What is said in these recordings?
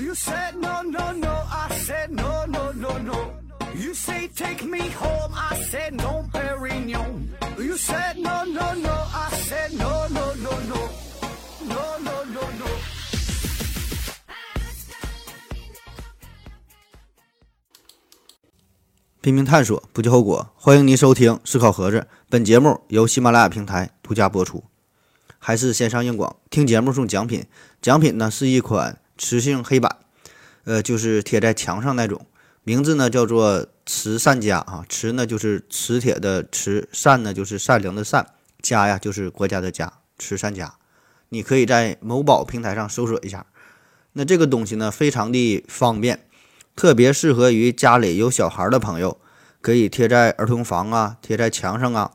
You said no, no, no. I said no, no, no, no. You say take me home. I said no, Perignon. You said no, no, no. I said no, no, no, no. No, no, no, no. 拼命探索，不计后果。欢迎您收听《思考盒子》，本节目由喜马拉雅平台独家播出。还是线上硬广，听节目送奖品，奖品呢是一款磁性黑板，呃，就是贴在墙上那种，名字呢叫做慈善家啊，磁呢就是磁铁的磁，善呢就是善良的善，家呀就是国家的家，慈善家。你可以在某宝平台上搜索一下。那这个东西呢，非常的方便。特别适合于家里有小孩的朋友，可以贴在儿童房啊，贴在墙上啊，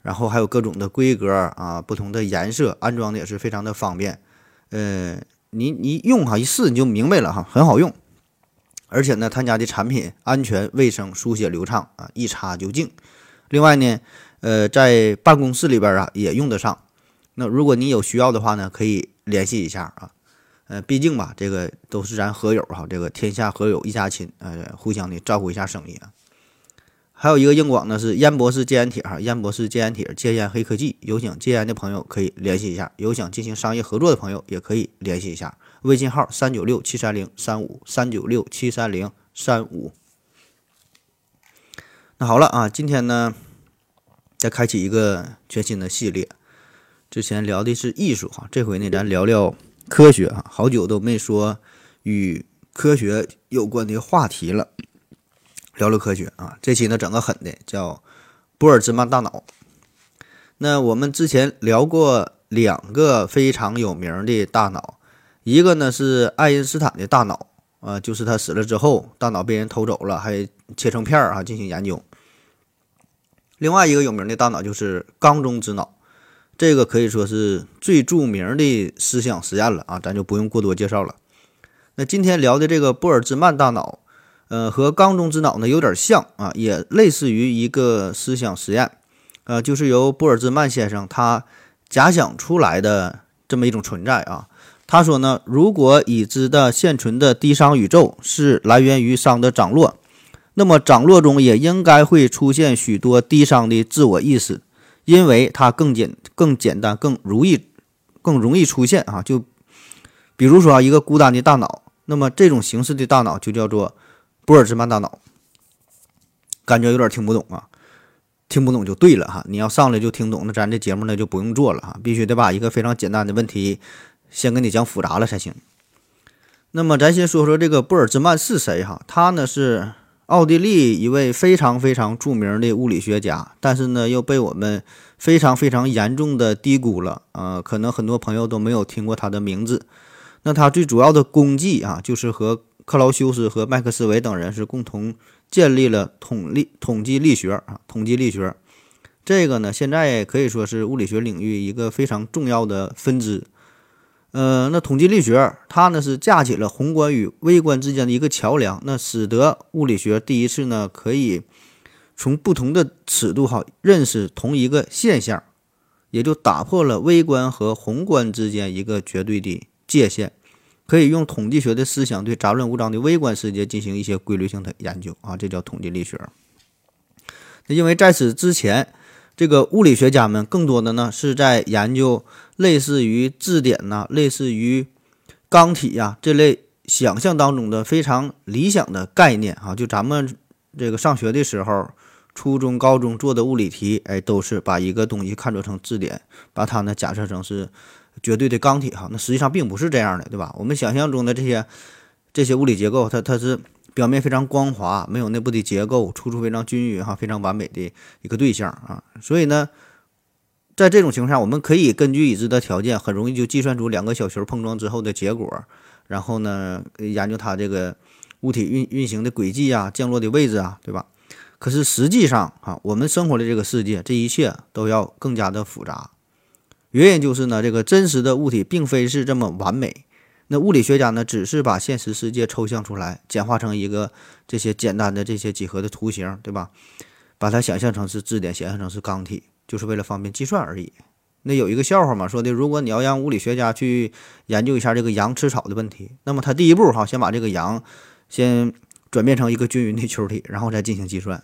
然后还有各种的规格啊，不同的颜色，安装的也是非常的方便。呃，你你用哈一试你就明白了哈，很好用。而且呢，他家的产品安全、卫生、书写流畅啊，一擦就净。另外呢，呃，在办公室里边啊也用得上。那如果你有需要的话呢，可以联系一下啊。呃，毕竟吧，这个都是咱合友哈，这个天下合友一家亲，呃，互相的照顾一下生意啊。还有一个硬广呢，是烟博士戒烟帖哈，烟博士戒烟帖，戒烟黑科技，有想戒烟的朋友可以联系一下，有想进行商业合作的朋友也可以联系一下，微信号三九六七三零三五三九六七三零三五。那好了啊，今天呢，再开启一个全新的系列，之前聊的是艺术哈，这回呢，咱聊聊。科学哈，好久都没说与科学有关的话题了。聊聊科学啊，这期呢整个狠的，叫波尔兹曼大脑。那我们之前聊过两个非常有名的大脑，一个呢是爱因斯坦的大脑啊，就是他死了之后，大脑被人偷走了，还切成片儿啊进行研究。另外一个有名的大脑就是缸中之脑。这个可以说是最著名的思想实验了啊，咱就不用过多介绍了。那今天聊的这个波尔兹曼大脑，呃，和缸中之脑呢有点像啊，也类似于一个思想实验，呃，就是由波尔兹曼先生他假想出来的这么一种存在啊。他说呢，如果已知的现存的低熵宇宙是来源于熵的涨落，那么涨落中也应该会出现许多低熵的自我意识。因为它更简、更简单、更容易、更容易出现啊！就比如说啊，一个孤单的大脑，那么这种形式的大脑就叫做波尔兹曼大脑。感觉有点听不懂啊，听不懂就对了哈！你要上来就听懂，那咱这节目呢就不用做了哈，必须得把一个非常简单的问题先跟你讲复杂了才行。那么咱先说说这个波尔兹曼是谁哈？他呢是。奥地利一位非常非常著名的物理学家，但是呢又被我们非常非常严重的低估了啊！可能很多朋友都没有听过他的名字。那他最主要的功绩啊，就是和克劳修斯和麦克斯韦等人是共同建立了统力统计力学啊，统计力学。这个呢，现在可以说是物理学领域一个非常重要的分支。呃，那统计力学它呢是架起了宏观与微观之间的一个桥梁，那使得物理学第一次呢可以从不同的尺度哈认识同一个现象，也就打破了微观和宏观之间一个绝对的界限，可以用统计学的思想对杂乱无章的微观世界进行一些规律性的研究啊，这叫统计力学。那因为在此之前。这个物理学家们更多的呢是在研究类似于质点呐、类似于钢体呀这类想象当中的非常理想的概念啊。就咱们这个上学的时候，初中、高中做的物理题，哎，都是把一个东西看作成质点，把它呢假设成是绝对的钢体哈。那实际上并不是这样的，对吧？我们想象中的这些这些物理结构，它它是。表面非常光滑，没有内部的结构，处处非常均匀哈，非常完美的一个对象啊。所以呢，在这种情况下，我们可以根据已知的条件，很容易就计算出两个小球碰撞之后的结果，然后呢，研究它这个物体运运行的轨迹啊，降落的位置啊，对吧？可是实际上啊，我们生活的这个世界，这一切都要更加的复杂。原因就是呢，这个真实的物体并非是这么完美。那物理学家呢，只是把现实世界抽象出来，简化成一个这些简单的这些几何的图形，对吧？把它想象成是质点，想象成是钢体，就是为了方便计算而已。那有一个笑话嘛，说的如果你要让物理学家去研究一下这个羊吃草的问题，那么他第一步哈，先把这个羊先转变成一个均匀的球体，然后再进行计算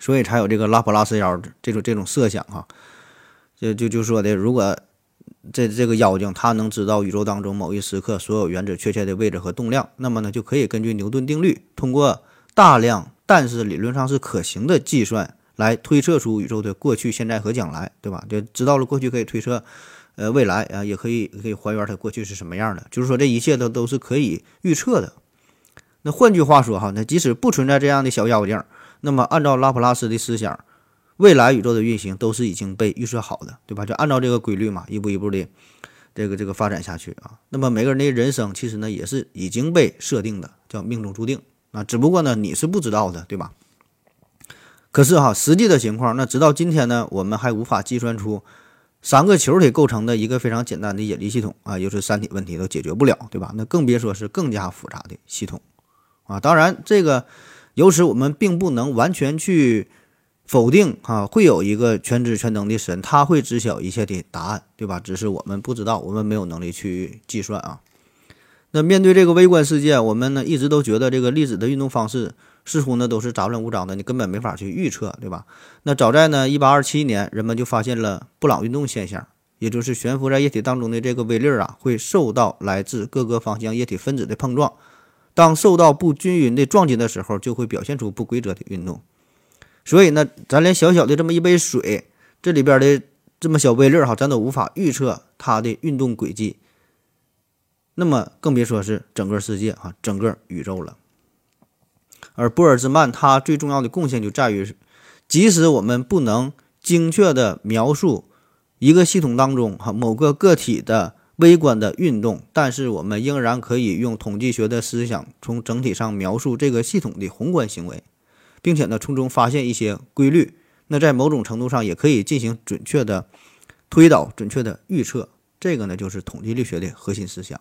所以才有这个拉普拉斯妖这种这种设想哈。就就就说的，如果这这个妖精它能知道宇宙当中某一时刻所有原子确切的位置和动量，那么呢就可以根据牛顿定律，通过大量但是理论上是可行的计算，来推测出宇宙的过去、现在和将来，对吧？就知道了过去可以推测，呃，未来啊也可以可以还原它过去是什么样的。就是说这一切都都是可以预测的。那换句话说哈，那即使不存在这样的小妖精，那么按照拉普拉斯的思想。未来宇宙的运行都是已经被预设好的，对吧？就按照这个规律嘛，一步一步的这个这个发展下去啊。那么每个人的人生其实呢也是已经被设定的，叫命中注定啊。只不过呢你是不知道的，对吧？可是哈，实际的情况，那直到今天呢，我们还无法计算出三个球体构成的一个非常简单的引力系统啊，又是三体问题都解决不了，对吧？那更别说是更加复杂的系统啊。当然，这个由此我们并不能完全去。否定啊，会有一个全知全能的神，他会知晓一切的答案，对吧？只是我们不知道，我们没有能力去计算啊。那面对这个微观世界，我们呢一直都觉得这个粒子的运动方式似乎呢都是杂乱无章的，你根本没法去预测，对吧？那早在呢一八二七年，人们就发现了布朗运动现象，也就是悬浮在液体当中的这个微粒儿啊，会受到来自各个方向液体分子的碰撞，当受到不均匀的撞击的时候，就会表现出不规则的运动。所以呢，咱连小小的这么一杯水，这里边的这么小微粒儿哈，咱都无法预测它的运动轨迹。那么更别说是整个世界哈，整个宇宙了。而波尔兹曼他最重要的贡献就在于，即使我们不能精确的描述一个系统当中哈某个个体的微观的运动，但是我们仍然可以用统计学的思想，从整体上描述这个系统的宏观行为。并且呢，从中发现一些规律，那在某种程度上也可以进行准确的推导、准确的预测。这个呢，就是统计力学的核心思想。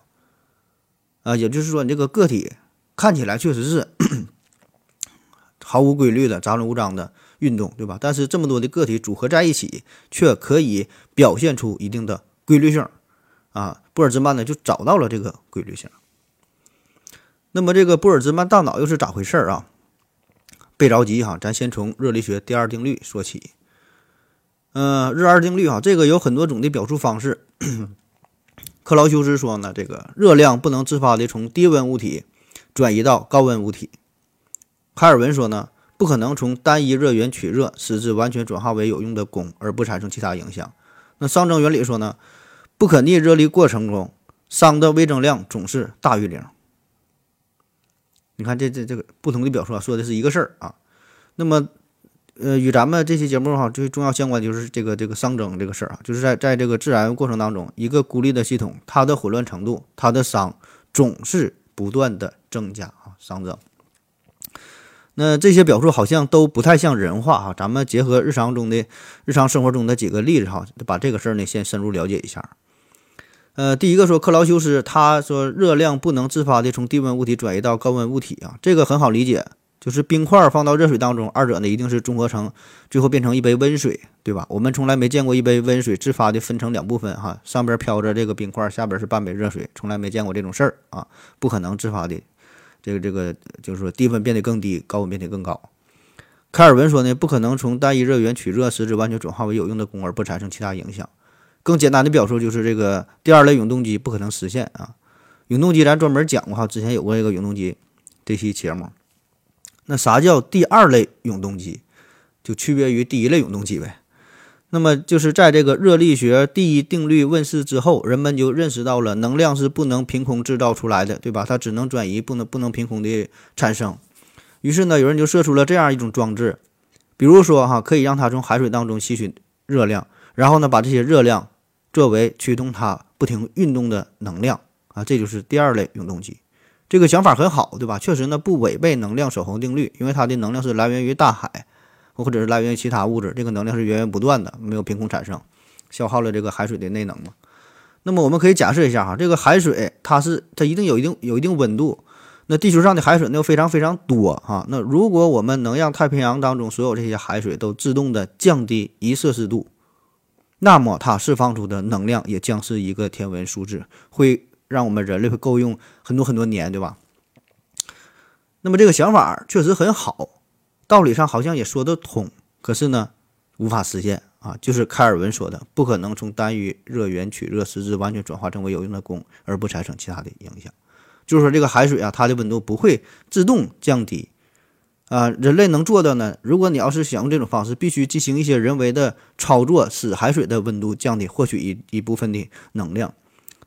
啊，也就是说，你这个个体看起来确实是 毫无规律的、杂乱无章的运动，对吧？但是这么多的个体组合在一起，却可以表现出一定的规律性。啊，布尔兹曼呢就找到了这个规律性。那么，这个布尔兹曼大脑又是咋回事儿啊？别着急哈，咱先从热力学第二定律说起。嗯，热二定律哈，这个有很多种的表述方式。克劳修斯说呢，这个热量不能自发的从低温物体转移到高温物体。卡尔文说呢，不可能从单一热源取热使之完全转化为有用的汞而不产生其他影响。那熵增原理说呢，不可逆热力过程中熵的微增量总是大于零。你看，这这这个不同的表述啊，说的是一个事儿啊。那么，呃，与咱们这期节目哈最重要相关的就是这个这个熵增这个事儿啊，就是在在这个自然过程当中，一个孤立的系统，它的混乱程度，它的熵总是不断的增加啊，熵增。那这些表述好像都不太像人话哈，咱们结合日常中的日常生活中的几个例子哈，把这个事儿呢先深入了解一下。呃，第一个说克劳修斯，他说热量不能自发的从低温物体转移到高温物体啊，这个很好理解，就是冰块放到热水当中，二者呢一定是中和成，最后变成一杯温水，对吧？我们从来没见过一杯温水自发的分成两部分哈，上边飘着这个冰块，下边是半杯热水，从来没见过这种事儿啊，不可能自发的，这个这个就是说低温变得更低，高温变得更高。开尔文说呢，不可能从单一热源取热使之完全转化为有用的功而不产生其他影响。更简单的表述就是这个第二类永动机不可能实现啊！永动机咱专门讲过哈，之前有过一个永动机这期节目。那啥叫第二类永动机？就区别于第一类永动机呗。那么就是在这个热力学第一定律问世之后，人们就认识到了能量是不能凭空制造出来的，对吧？它只能转移，不能不能凭空的产生。于是呢，有人就设出了这样一种装置，比如说哈，可以让它从海水当中吸取热量，然后呢，把这些热量作为驱动它不停运动的能量啊，这就是第二类永动机。这个想法很好，对吧？确实呢，不违背能量守恒定律，因为它的能量是来源于大海，或者是来源于其他物质，这个能量是源源不断的，没有凭空产生，消耗了这个海水的内能嘛。那么我们可以假设一下哈，这个海水它是它一定有一定有一定温度，那地球上的海水呢又非常非常多哈。那如果我们能让太平洋当中所有这些海水都自动的降低一摄氏度。那么它释放出的能量也将是一个天文数字，会让我们人类会够用很多很多年，对吧？那么这个想法确实很好，道理上好像也说得通，可是呢，无法实现啊。就是开尔文说的，不可能从单于热源取热实质完全转化成为有用的功，而不产生其他的影响。就是说，这个海水啊，它的温度不会自动降低啊。人类能做的呢，如果你要是想用这种方式，必须进行一些人为的操作，使海水的温度降低，获取一一部分的能量。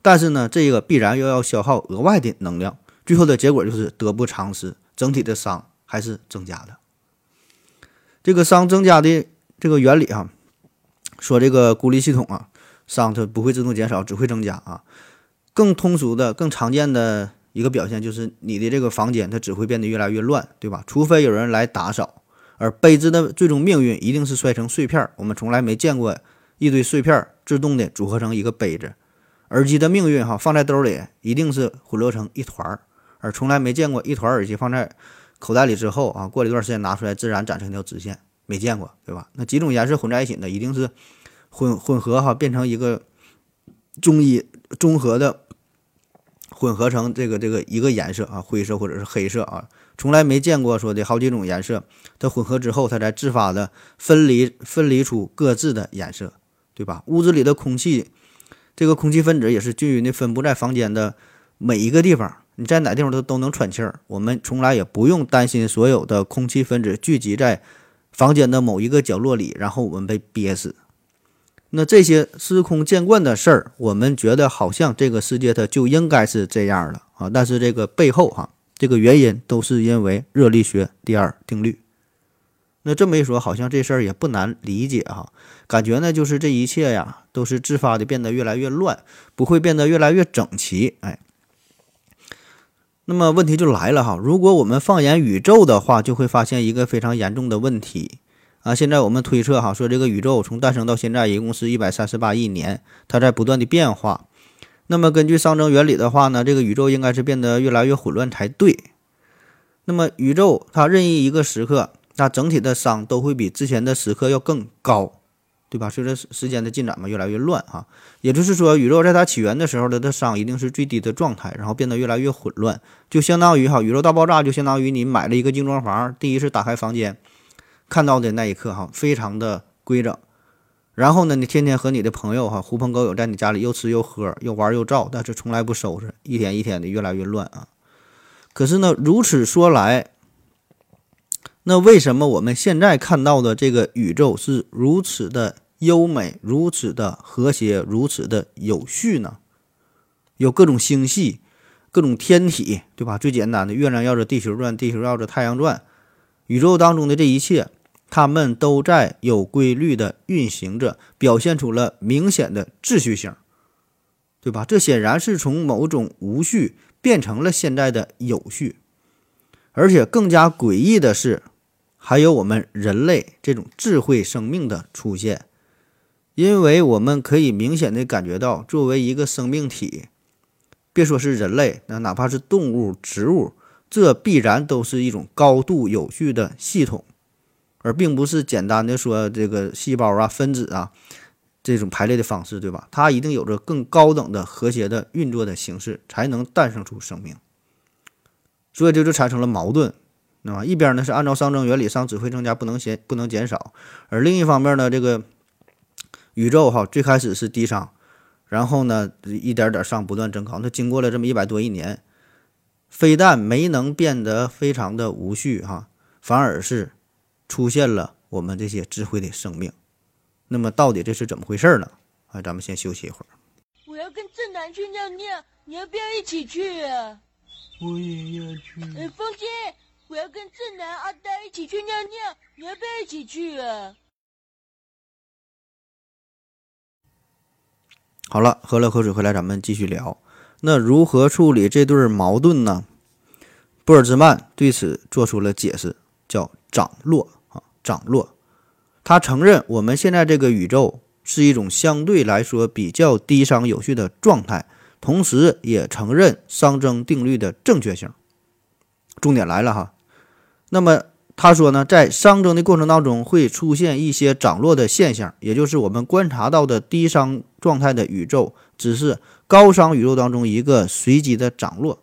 但是呢，这个必然又要消耗额外的能量，最后的结果就是得不偿失。整体的熵还是增加的，这个熵增加的这个原理啊，说这个孤立系统啊，熵它不会自动减少，只会增加啊。更通俗的、更常见的一个表现就是你的这个房间它只会变得越来越乱，对吧？除非有人来打扫，而杯子的最终命运一定是摔成碎片。我们从来没见过一堆碎片自动的组合成一个杯子。耳机的命运哈，放在兜里一定是混落成一团儿。而从来没见过一团耳机放在口袋里之后啊，过了一段时间拿出来，自然长成一条直线，没见过，对吧？那几种颜色混在一起的，一定是混混合哈，变成一个中医综合的混合成这个这个一个颜色啊，灰色或者是黑色啊，从来没见过说的好几种颜色，它混合之后，它才自发的分离分离出各自的颜色，对吧？屋子里的空气，这个空气分子也是均匀的分布在房间的每一个地方。你在哪地方都都能喘气儿，我们从来也不用担心所有的空气分子聚集在房间的某一个角落里，然后我们被憋死。那这些司空见惯的事儿，我们觉得好像这个世界它就应该是这样的啊，但是这个背后哈，这个原因都是因为热力学第二定律。那这么一说，好像这事儿也不难理解哈，感觉呢就是这一切呀都是自发的变得越来越乱，不会变得越来越整齐，哎。那么问题就来了哈，如果我们放眼宇宙的话，就会发现一个非常严重的问题啊！现在我们推测哈，说这个宇宙从诞生到现在一共是一百三十八亿年，它在不断的变化。那么根据熵增原理的话呢，这个宇宙应该是变得越来越混乱才对。那么宇宙它任意一个时刻，它整体的熵都会比之前的时刻要更高。对吧？随着时间的进展嘛，越来越乱哈。也就是说，宇宙在它起源的时候的它熵一定是最低的状态，然后变得越来越混乱，就相当于哈，宇宙大爆炸就相当于你买了一个精装房，第一次打开房间看到的那一刻哈，非常的规整。然后呢，你天天和你的朋友哈狐朋狗友在你家里又吃又喝又玩又造，但是从来不收拾，一天一天的越来越乱啊。可是呢，如此说来。那为什么我们现在看到的这个宇宙是如此的优美、如此的和谐、如此的有序呢？有各种星系、各种天体，对吧？最简单的，月亮绕着地球转，地球绕着太阳转，宇宙当中的这一切，它们都在有规律的运行着，表现出了明显的秩序性，对吧？这显然是从某种无序变成了现在的有序，而且更加诡异的是。还有我们人类这种智慧生命的出现，因为我们可以明显的感觉到，作为一个生命体，别说是人类，那哪怕是动物、植物，这必然都是一种高度有序的系统，而并不是简单的说这个细胞啊、分子啊这种排列的方式，对吧？它一定有着更高等的和谐的运作的形式，才能诞生出生命，所以这就产生了矛盾。那么一边呢是按照熵增原理，熵只会增加，不能减，不能减少；而另一方面呢，这个宇宙哈最开始是低熵，然后呢一点点熵不断增高。那经过了这么一百多亿年，非但没能变得非常的无序哈，反而是出现了我们这些智慧的生命。那么到底这是怎么回事呢？啊，咱们先休息一会儿。我要跟正南去尿尿，你要不要一起去啊？我也要去。哎，风姐。我要跟正南、阿呆一起去尿尿，你要不要一起去啊？好了，喝了口水回来，咱们继续聊。那如何处理这对矛盾呢？波尔兹曼对此做出了解释，叫涨落啊，涨落。他承认我们现在这个宇宙是一种相对来说比较低熵有序的状态，同时也承认熵增定律的正确性。重点来了哈。那么他说呢，在熵增的过程当中会出现一些涨落的现象，也就是我们观察到的低熵状态的宇宙，只是高熵宇宙当中一个随机的涨落，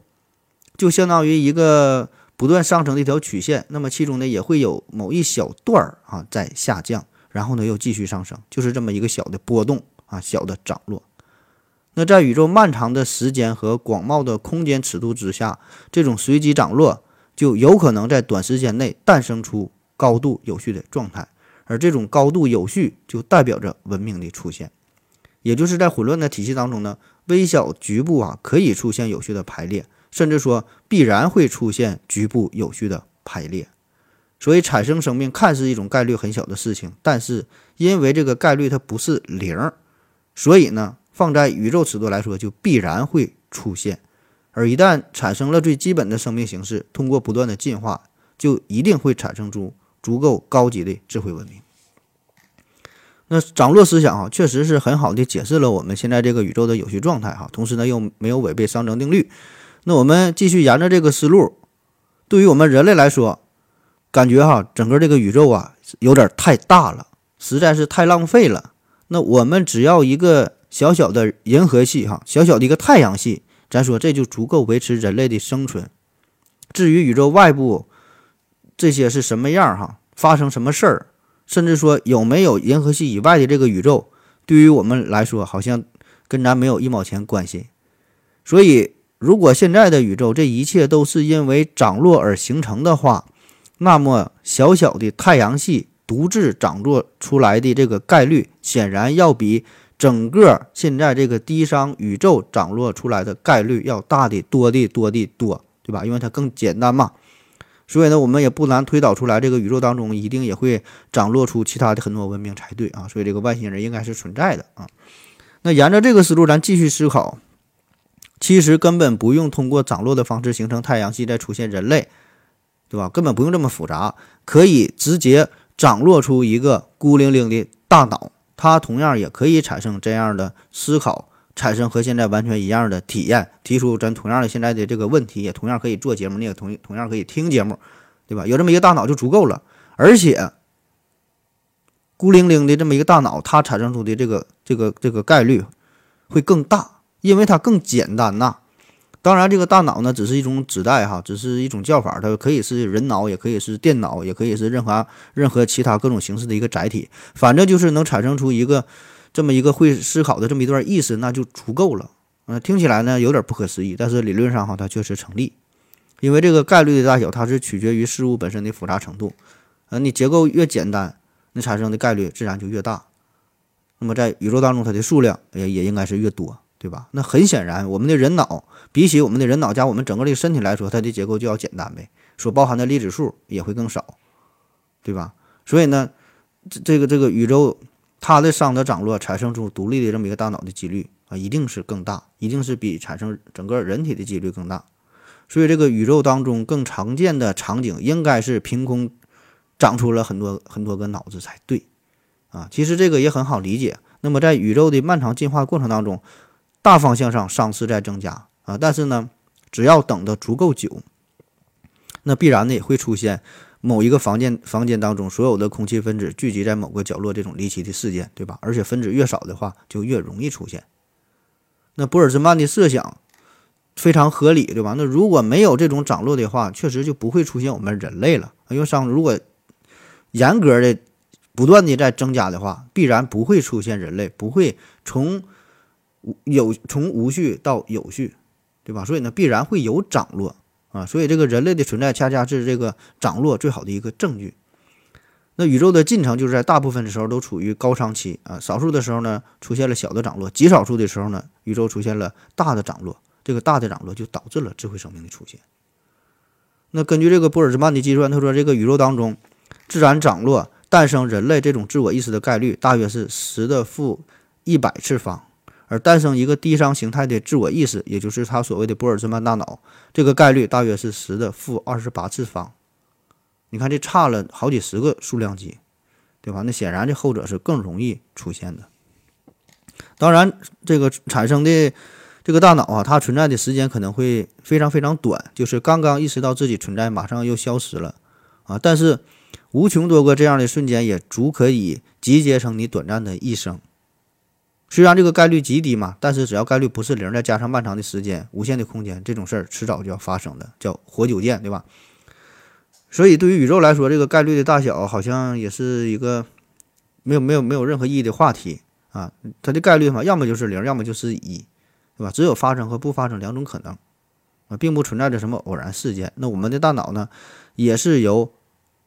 就相当于一个不断上升的一条曲线。那么其中呢，也会有某一小段儿啊在下降，然后呢又继续上升，就是这么一个小的波动啊，小的涨落。那在宇宙漫长的时间和广袤的空间尺度之下，这种随机涨落就有可能在短时间内诞生出高度有序的状态，而这种高度有序就代表着文明的出现。也就是在混乱的体系当中呢，微小局部啊可以出现有序的排列，甚至说必然会出现局部有序的排列。所以产生生命看似一种概率很小的事情，但是因为这个概率它不是零，所以呢。放在宇宙尺度来说，就必然会出现；而一旦产生了最基本的生命形式，通过不断的进化，就一定会产生出足够高级的智慧文明。那涨落思想啊，确实是很好的解释了我们现在这个宇宙的有序状态哈，同时呢又没有违背熵增定律。那我们继续沿着这个思路，对于我们人类来说，感觉哈整个这个宇宙啊有点太大了，实在是太浪费了。那我们只要一个。小小的银河系，哈，小小的一个太阳系，咱说这就足够维持人类的生存。至于宇宙外部这些是什么样，哈，发生什么事儿，甚至说有没有银河系以外的这个宇宙，对于我们来说，好像跟咱没有一毛钱关系。所以，如果现在的宇宙这一切都是因为涨落而形成的话，那么小小的太阳系独自涨落出来的这个概率，显然要比。整个现在这个低熵宇宙涨落出来的概率要大的多的多的多，对吧？因为它更简单嘛。所以呢，我们也不难推导出来，这个宇宙当中一定也会涨落出其他的很多文明才对啊。所以这个外星人应该是存在的啊。那沿着这个思路，咱继续思考，其实根本不用通过涨落的方式形成太阳系再出现人类，对吧？根本不用这么复杂，可以直接涨落出一个孤零零的大脑。它同样也可以产生这样的思考，产生和现在完全一样的体验，提出咱同样的现在的这个问题，也同样可以做节目，你也同同样可以听节目，对吧？有这么一个大脑就足够了，而且孤零零的这么一个大脑，它产生出的这个这个这个概率会更大，因为它更简单呐。当然，这个大脑呢，只是一种指代哈，只是一种叫法，它可以是人脑，也可以是电脑，也可以是任何任何其他各种形式的一个载体。反正就是能产生出一个这么一个会思考的这么一段意思，那就足够了。嗯，听起来呢有点不可思议，但是理论上哈，它确实成立。因为这个概率的大小，它是取决于事物本身的复杂程度。呃，你结构越简单，你产生的概率自然就越大。那么在宇宙当中，它的数量也也应该是越多。对吧？那很显然，我们的人脑比起我们的人脑加我们整个的身体来说，它的结构就要简单呗，所包含的粒子数也会更少，对吧？所以呢，这这个这个宇宙它的熵的涨落产生出独立的这么一个大脑的几率啊，一定是更大，一定是比产生整个人体的几率更大。所以这个宇宙当中更常见的场景应该是凭空长出了很多很多个脑子才对啊。其实这个也很好理解。那么在宇宙的漫长进化过程当中，大方向上熵是在增加啊，但是呢，只要等的足够久，那必然的也会出现某一个房间房间当中所有的空气分子聚集在某个角落这种离奇的事件，对吧？而且分子越少的话，就越容易出现。那玻尔兹曼的设想非常合理，对吧？那如果没有这种涨落的话，确实就不会出现我们人类了。因为熵如果严格的不断的在增加的话，必然不会出现人类，不会从。有从无序到有序，对吧？所以呢，必然会有涨落啊。所以这个人类的存在，恰恰是这个涨落最好的一个证据。那宇宙的进程就是在大部分的时候都处于高熵期啊，少数的时候呢出现了小的涨落，极少数的时候呢，宇宙出现了大的涨落。这个大的涨落就导致了智慧生命的出现。那根据这个波尔兹曼的计算，他说这个宇宙当中自然涨落诞生人类这种自我意识的概率大约是十的负一百次方。而诞生一个低熵形态的自我意识，也就是他所谓的玻尔兹曼大脑，这个概率大约是十的负二十八次方。你看，这差了好几十个数量级，对吧？那显然这后者是更容易出现的。当然，这个产生的这个大脑啊，它存在的时间可能会非常非常短，就是刚刚意识到自己存在，马上又消失了啊，但是无穷多个这样的瞬间也足可以集结成你短暂的一生。虽然这个概率极低嘛，但是只要概率不是零，再加上漫长的时间、无限的空间，这种事儿迟早就要发生的，叫活久见，对吧？所以对于宇宙来说，这个概率的大小好像也是一个没有没有没有任何意义的话题啊。它的概率嘛，要么就是零，要么就是一，对吧？只有发生和不发生两种可能啊，并不存在着什么偶然事件。那我们的大脑呢，也是由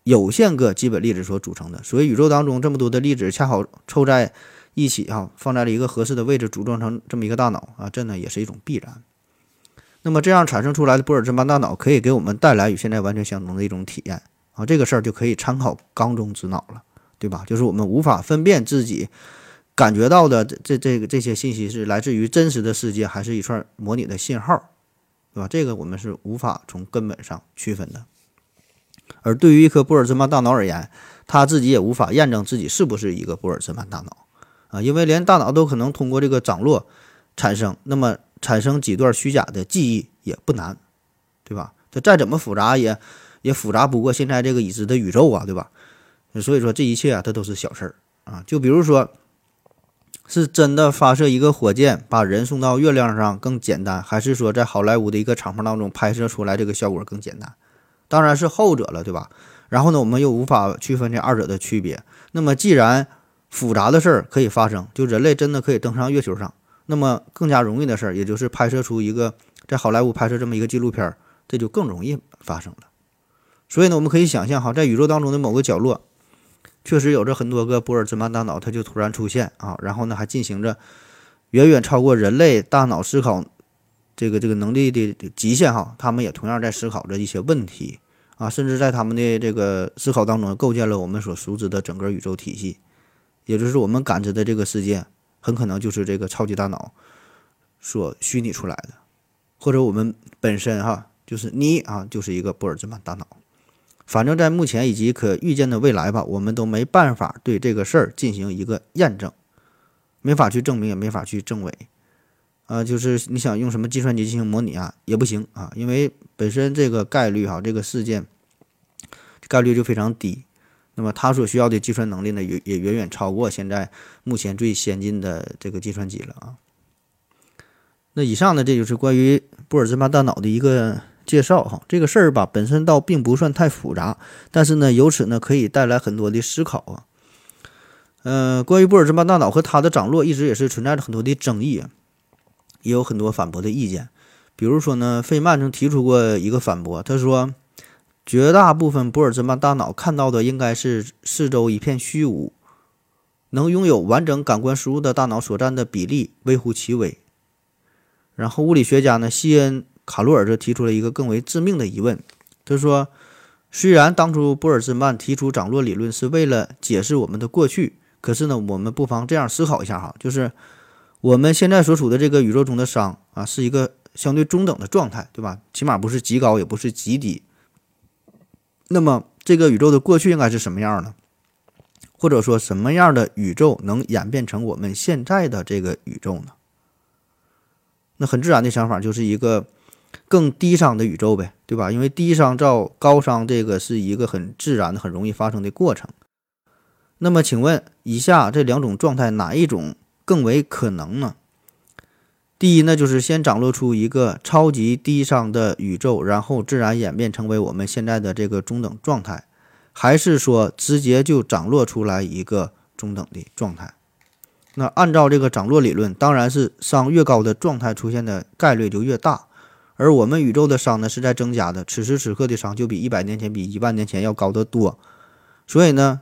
有限个基本粒子所组成的，所以宇宙当中这么多的粒子恰好凑在。一起哈放在了一个合适的位置，组装成这么一个大脑啊，这呢也是一种必然。那么这样产生出来的波尔兹曼大脑可以给我们带来与现在完全相同的一种体验啊，这个事儿就可以参考缸中之脑了，对吧？就是我们无法分辨自己感觉到的这这这个这些信息是来自于真实的世界，还是一串模拟的信号，对吧？这个我们是无法从根本上区分的。而对于一颗波尔兹曼大脑而言，他自己也无法验证自己是不是一个波尔兹曼大脑。啊，因为连大脑都可能通过这个掌络产生，那么产生几段虚假的记忆也不难，对吧？它再怎么复杂也也复杂不过现在这个已知的宇宙啊，对吧？所以说这一切啊，它都是小事儿啊。就比如说，是真的发射一个火箭把人送到月亮上更简单，还是说在好莱坞的一个厂房当中拍摄出来这个效果更简单？当然是后者了，对吧？然后呢，我们又无法区分这二者的区别。那么既然复杂的事儿可以发生，就人类真的可以登上月球上。那么更加容易的事儿，也就是拍摄出一个在好莱坞拍摄这么一个纪录片，这就更容易发生了。所以呢，我们可以想象哈，在宇宙当中的某个角落，确实有着很多个波尔兹曼大脑，它就突然出现啊，然后呢还进行着远远超过人类大脑思考这个这个能力的极限哈，他们也同样在思考着一些问题啊，甚至在他们的这个思考当中构建了我们所熟知的整个宇宙体系。也就是我们感知的这个世界，很可能就是这个超级大脑所虚拟出来的，或者我们本身哈，就是你啊，就是一个波尔兹曼大脑。反正，在目前以及可预见的未来吧，我们都没办法对这个事儿进行一个验证，没法去证明，也没法去证伪。啊，就是你想用什么计算机进行模拟啊，也不行啊，因为本身这个概率哈，这个事件概率就非常低。那么它所需要的计算能力呢，也也远远超过现在目前最先进的这个计算机了啊。那以上呢，这就是关于波尔兹曼大脑的一个介绍哈。这个事儿吧，本身倒并不算太复杂，但是呢，由此呢，可以带来很多的思考啊。嗯，关于波尔兹曼大脑和它的涨落，一直也是存在着很多的争议，也有很多反驳的意见。比如说呢，费曼曾提出过一个反驳，他说。绝大部分波尔兹曼大脑看到的应该是四周一片虚无，能拥有完整感官输入的大脑所占的比例微乎其微。然后物理学家呢，西恩·卡洛尔则提出了一个更为致命的疑问，他说：“虽然当初波尔兹曼提出掌握理论是为了解释我们的过去，可是呢，我们不妨这样思考一下哈，就是我们现在所处的这个宇宙中的熵啊，是一个相对中等的状态，对吧？起码不是极高，也不是极低。”那么，这个宇宙的过去应该是什么样呢？或者说，什么样的宇宙能演变成我们现在的这个宇宙呢？那很自然的想法就是一个更低熵的宇宙呗，对吧？因为低熵造高熵，这个是一个很自然的、很容易发生的过程。那么，请问以下这两种状态哪一种更为可能呢？第一呢，就是先掌握出一个超级低熵的宇宙，然后自然演变成为我们现在的这个中等状态，还是说直接就掌握出来一个中等的状态？那按照这个掌握理论，当然是熵越高的状态出现的概率就越大，而我们宇宙的熵呢是在增加的，此时此刻的熵就比一百年前、比一万年前要高得多，所以呢。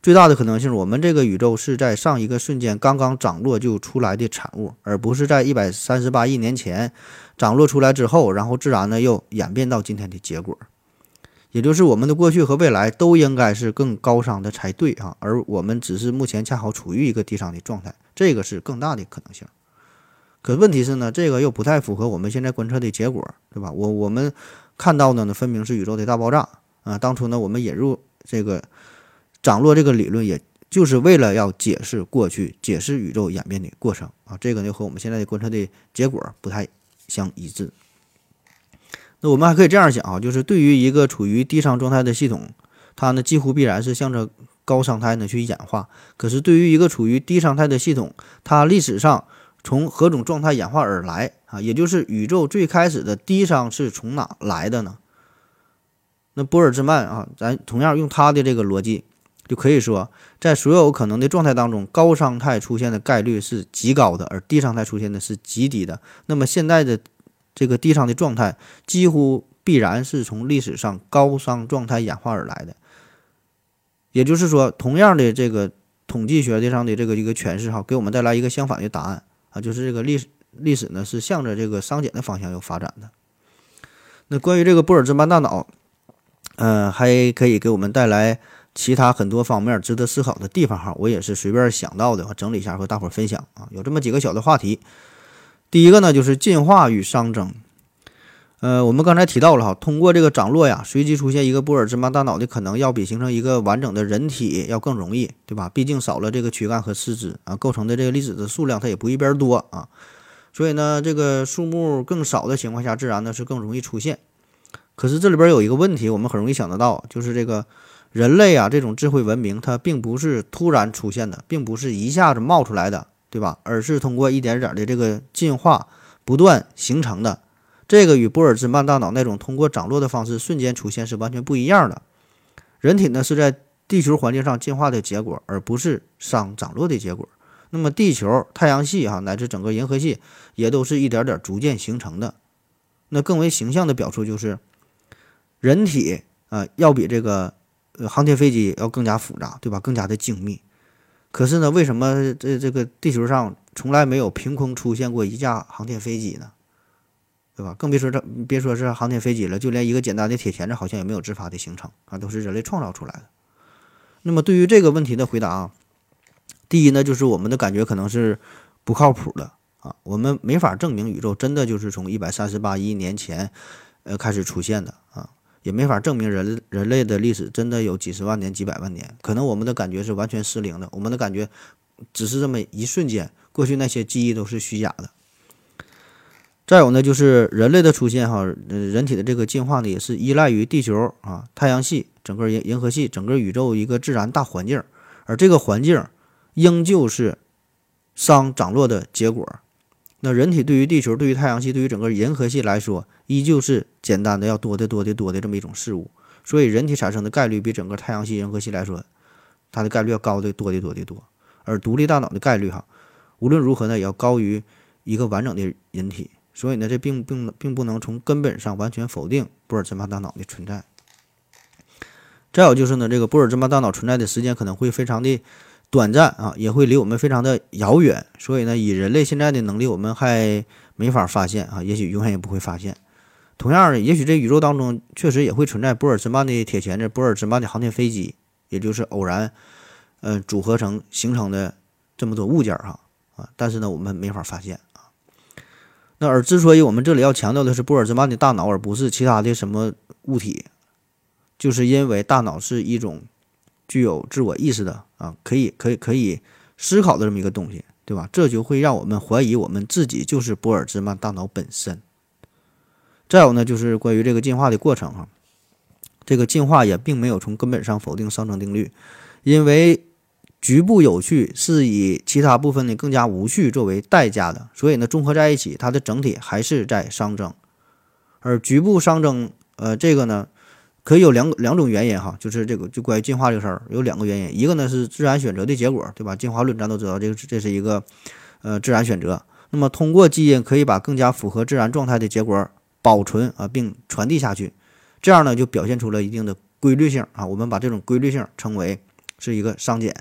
最大的可能性，我们这个宇宙是在上一个瞬间刚刚涨落就出来的产物，而不是在一百三十八亿年前涨落出来之后，然后自然呢又演变到今天的结果。也就是我们的过去和未来都应该是更高商的才对啊，而我们只是目前恰好处于一个低商的状态，这个是更大的可能性。可问题是呢，这个又不太符合我们现在观测的结果，对吧？我我们看到的呢，分明是宇宙的大爆炸啊！当初呢，我们引入这个。掌握这个理论，也就是为了要解释过去、解释宇宙演变的过程啊。这个呢和我们现在的观测的结果不太相一致。那我们还可以这样想啊，就是对于一个处于低熵状态的系统，它呢几乎必然是向着高商态呢去演化。可是对于一个处于低商态的系统，它历史上从何种状态演化而来啊？也就是宇宙最开始的低商是从哪来的呢？那波尔兹曼啊，咱同样用他的这个逻辑。就可以说，在所有可能的状态当中，高伤态出现的概率是极高的，而低伤态出现的是极低的。那么现在的这个低商的状态，几乎必然是从历史上高商状态演化而来的。也就是说，同样的这个统计学的上的这个一个诠释哈，给我们带来一个相反的答案啊，就是这个历史历史呢是向着这个商减的方向要发展的。那关于这个波尔兹曼大脑，呃，还可以给我们带来。其他很多方面值得思考的地方哈，我也是随便想到的，整理一下和大伙儿分享啊。有这么几个小的话题。第一个呢，就是进化与熵增。呃，我们刚才提到了哈，通过这个涨落呀，随机出现一个波尔兹曼大脑的可能要比形成一个完整的人体要更容易，对吧？毕竟少了这个躯干和四肢啊，构成的这个粒子的数量它也不一边多啊。所以呢，这个数目更少的情况下，自然呢是更容易出现。可是这里边有一个问题，我们很容易想得到，就是这个。人类啊，这种智慧文明，它并不是突然出现的，并不是一下子冒出来的，对吧？而是通过一点点的这个进化不断形成的。这个与波尔兹曼大脑那种通过涨落的方式瞬间出现是完全不一样的。人体呢是在地球环境上进化的结果，而不是熵涨落的结果。那么地球、太阳系哈乃至整个银河系也都是一点点逐渐形成的。那更为形象的表述就是，人体啊要比这个。呃，航天飞机要更加复杂，对吧？更加的精密。可是呢，为什么这这个地球上从来没有凭空出现过一架航天飞机呢？对吧？更别说这别说是航天飞机了，就连一个简单的铁钳子好像也没有自发的形成啊，都是人类创造出来的。那么对于这个问题的回答啊，第一呢，就是我们的感觉可能是不靠谱的啊，我们没法证明宇宙真的就是从一百三十八亿年前呃开始出现的啊。也没法证明人人类的历史真的有几十万年、几百万年，可能我们的感觉是完全失灵的，我们的感觉只是这么一瞬间，过去那些记忆都是虚假的。再有呢，就是人类的出现，哈，人体的这个进化呢，也是依赖于地球啊、太阳系、整个银银河系、整个宇宙一个自然大环境，而这个环境仍旧是熵涨落的结果。那人体对于地球、对于太阳系、对于整个银河系来说，依旧是简单的要多得多得多的这么一种事物，所以人体产生的概率比整个太阳系、银河系来说，它的概率要高的多的多的多。而独立大脑的概率哈，无论如何呢，也要高于一个完整的人体。所以呢，这并并并不能从根本上完全否定波尔兹曼大脑的存在。再有就是呢，这个波尔兹曼大脑存在的时间可能会非常的。短暂啊，也会离我们非常的遥远，所以呢，以人类现在的能力，我们还没法发现啊，也许永远也不会发现。同样的，也许这宇宙当中确实也会存在波尔兹曼的铁钳子、波尔兹曼的航天飞机，也就是偶然，嗯，组合成形成的这么多物件哈啊，但是呢，我们没法发现啊。那而之所以我们这里要强调的是波尔兹曼的大脑，而不是其他的什么物体，就是因为大脑是一种。具有自我意识的啊，可以可以可以思考的这么一个东西，对吧？这就会让我们怀疑我们自己就是波尔兹曼大脑本身。再有呢，就是关于这个进化的过程哈，这个进化也并没有从根本上否定熵增定律，因为局部有序是以其他部分的更加无序作为代价的，所以呢，综合在一起，它的整体还是在熵增，而局部熵增，呃，这个呢。可以有两两种原因哈，就是这个就关于进化这个事儿有两个原因，一个呢是自然选择的结果，对吧？进化论咱都知道，这个这是一个呃自然选择。那么通过基因可以把更加符合自然状态的结果保存啊，并传递下去，这样呢就表现出了一定的规律性啊。我们把这种规律性称为是一个熵减。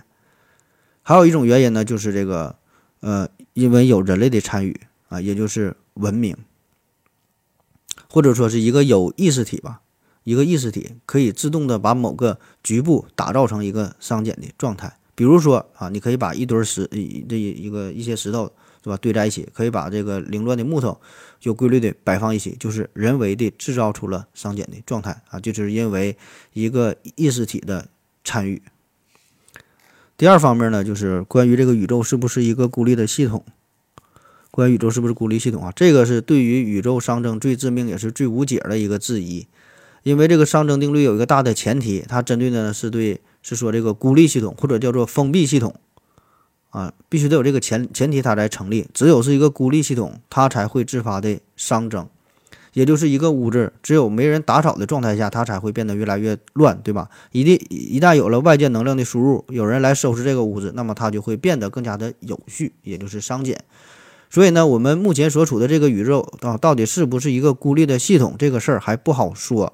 还有一种原因呢，就是这个呃，因为有人类的参与啊，也就是文明，或者说是一个有意识体吧。一个意识体可以自动的把某个局部打造成一个熵减的状态，比如说啊，你可以把一堆石这一一个一些石头是吧堆在一起，可以把这个凌乱的木头有规律的摆放一起，就是人为的制造出了熵减的状态啊，就是因为一个意识体的参与。第二方面呢，就是关于这个宇宙是不是一个孤立的系统？关于宇宙是不是孤立系统啊？这个是对于宇宙熵增最致命也是最无解的一个质疑。因为这个熵增定律有一个大的前提，它针对的呢是对是说这个孤立系统或者叫做封闭系统啊，必须得有这个前前提它才成立。只有是一个孤立系统，它才会自发的熵增。也就是一个屋子，只有没人打扫的状态下，它才会变得越来越乱，对吧？一定一旦有了外界能量的输入，有人来收拾这个屋子，那么它就会变得更加的有序，也就是熵减。所以呢，我们目前所处的这个宇宙啊，到底是不是一个孤立的系统，这个事儿还不好说，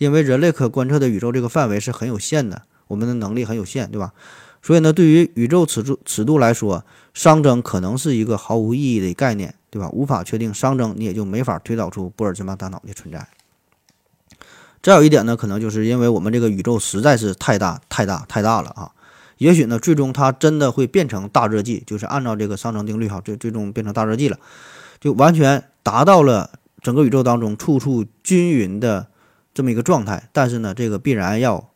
因为人类可观测的宇宙这个范围是很有限的，我们的能力很有限，对吧？所以呢，对于宇宙尺度尺度来说，熵增可能是一个毫无意义的概念。对吧？无法确定熵增，你也就没法推导出波尔兹曼大脑的存在。再有一点呢，可能就是因为我们这个宇宙实在是太大、太大、太大了啊。也许呢，最终它真的会变成大热季，就是按照这个熵增定律哈，最最终变成大热季了，就完全达到了整个宇宙当中处处均匀的这么一个状态。但是呢，这个必然要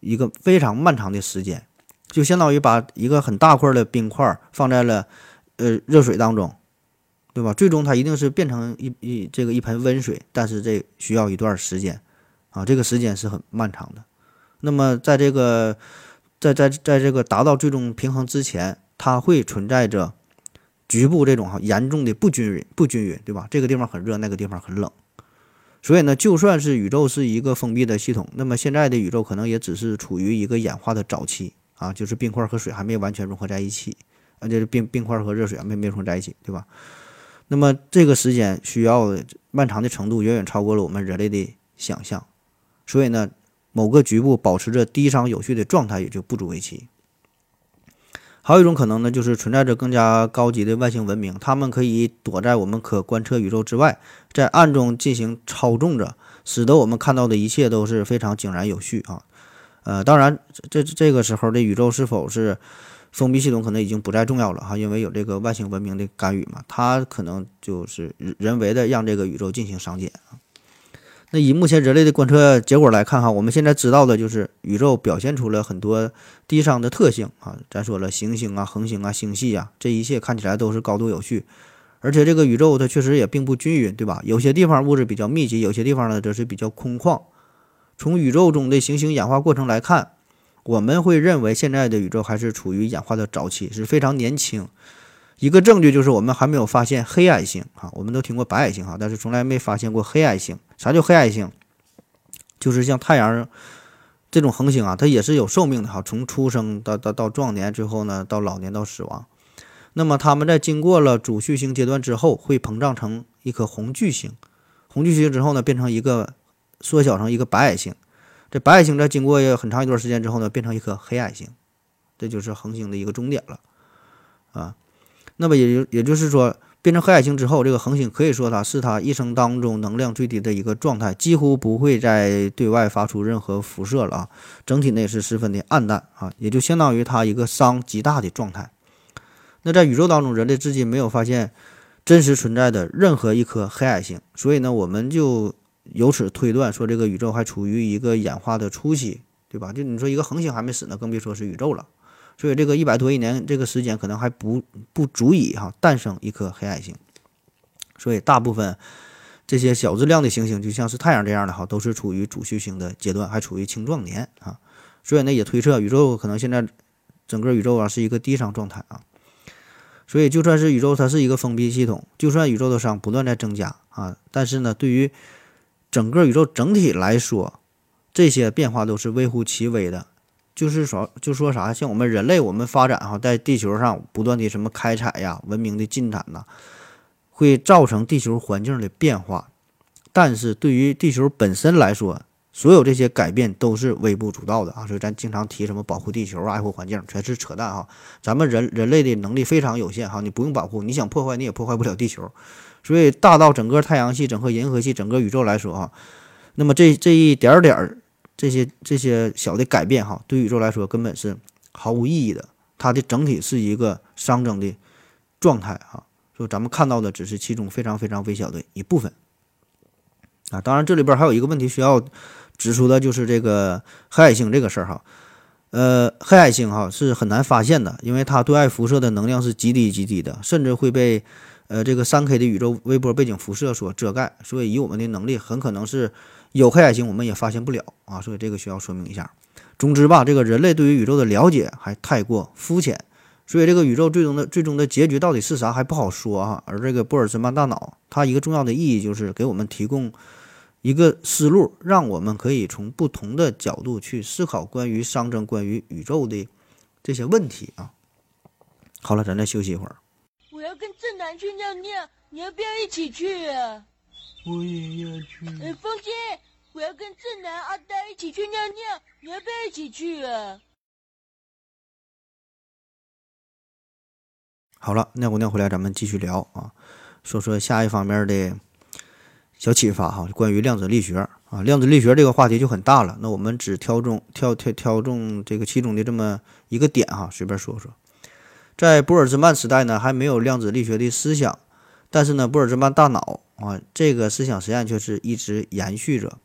一个非常漫长的时间，就相当于把一个很大块的冰块放在了呃热水当中。对吧？最终它一定是变成一一这个一盆温水，但是这需要一段时间，啊，这个时间是很漫长的。那么在这个在在在这个达到最终平衡之前，它会存在着局部这种哈严重的不均匀不均匀，对吧？这个地方很热，那个地方很冷。所以呢，就算是宇宙是一个封闭的系统，那么现在的宇宙可能也只是处于一个演化的早期啊，就是冰块和水还没完全融合在一起，啊，就是冰冰块和热水还没没融合在一起，对吧？那么这个时间需要漫长的程度远远超过了我们人类的想象，所以呢，某个局部保持着低熵有序的状态也就不足为奇。还有一种可能呢，就是存在着更加高级的外星文明，他们可以躲在我们可观测宇宙之外，在暗中进行操纵着，使得我们看到的一切都是非常井然有序啊。呃，当然，这这个时候的宇宙是否是？封闭系统可能已经不再重要了哈，因为有这个外星文明的干预嘛，它可能就是人为的让这个宇宙进行熵减啊。那以目前人类的观测结果来看哈，我们现在知道的就是宇宙表现出了很多低熵的特性啊。咱说了行星啊、恒星啊、星系啊，这一切看起来都是高度有序，而且这个宇宙它确实也并不均匀，对吧？有些地方物质比较密集，有些地方呢则是比较空旷。从宇宙中的行星演化过程来看。我们会认为现在的宇宙还是处于演化的早期，是非常年轻。一个证据就是我们还没有发现黑矮星啊，我们都听过白矮星哈，但是从来没发现过黑矮星。啥叫黑矮星？就是像太阳这种恒星啊，它也是有寿命的哈，从出生到到到壮年，最后呢到老年到死亡。那么它们在经过了主序星阶段之后，会膨胀成一颗红巨星，红巨星之后呢变成一个缩小成一个白矮星。这白矮星在经过很长一段时间之后呢，变成一颗黑矮星，这就是恒星的一个终点了，啊，那么也就也就是说，变成黑矮星之后，这个恒星可以说它是它一生当中能量最低的一个状态，几乎不会再对外发出任何辐射了啊，整体呢也是十分的暗淡啊，也就相当于它一个伤极大的状态。那在宇宙当中，人类至今没有发现真实存在的任何一颗黑矮星，所以呢，我们就。由此推断，说这个宇宙还处于一个演化的初期，对吧？就你说一个恒星还没死呢，更别说是宇宙了。所以这个一百多亿年这个时间可能还不不足以哈诞生一颗黑矮星。所以大部分这些小质量的行星，就像是太阳这样的哈，都是处于主序星的阶段，还处于青壮年啊。所以呢，也推测宇宙可能现在整个宇宙啊是一个低熵状态啊。所以就算是宇宙它是一个封闭系统，就算宇宙的熵不断在增加啊，但是呢，对于整个宇宙整体来说，这些变化都是微乎其微的。就是说，就说啥，像我们人类，我们发展哈，在地球上不断的什么开采呀、文明的进展呐，会造成地球环境的变化。但是对于地球本身来说，所有这些改变都是微不足道的啊。所以咱经常提什么保护地球啊、爱护环境，全是扯淡哈。咱们人人类的能力非常有限哈，你不用保护，你想破坏你也破坏不了地球。所以，大到整个太阳系、整个银河系、整个宇宙来说，哈，那么这这一点点儿这些这些小的改变，哈，对宇宙来说根本是毫无意义的。它的整体是一个熵增的状态，哈。说咱们看到的只是其中非常非常微小的一部分。啊，当然这里边还有一个问题需要指出的，就是这个黑矮星这个事儿，哈。呃，黑矮星哈是很难发现的，因为它对外辐射的能量是极低极低的，甚至会被。呃，这个三 K 的宇宙微波背景辐射所遮盖，所以以我们的能力，很可能是有黑矮星我们也发现不了啊，所以这个需要说明一下。总之吧，这个人类对于宇宙的了解还太过肤浅，所以这个宇宙最终的最终的结局到底是啥还不好说啊。而这个波尔兹曼大脑，它一个重要的意义就是给我们提供一个思路，让我们可以从不同的角度去思考关于熵增、关于宇宙的这些问题啊。好了，咱再休息一会儿。我要跟正南去尿尿，你要不要一起去啊？我也要去。哎，风姐，我要跟正南、阿呆一起去尿尿，你要不要一起去啊？好了，尿过尿回来，咱们继续聊啊，说说下一方面的小启发哈，关于量子力学啊，量子力学这个话题就很大了。那我们只挑中挑挑挑中这个其中的这么一个点哈，随便说说。在波尔兹曼时代呢，还没有量子力学的思想，但是呢，波尔兹曼大脑啊，这个思想实验却是一直延续着。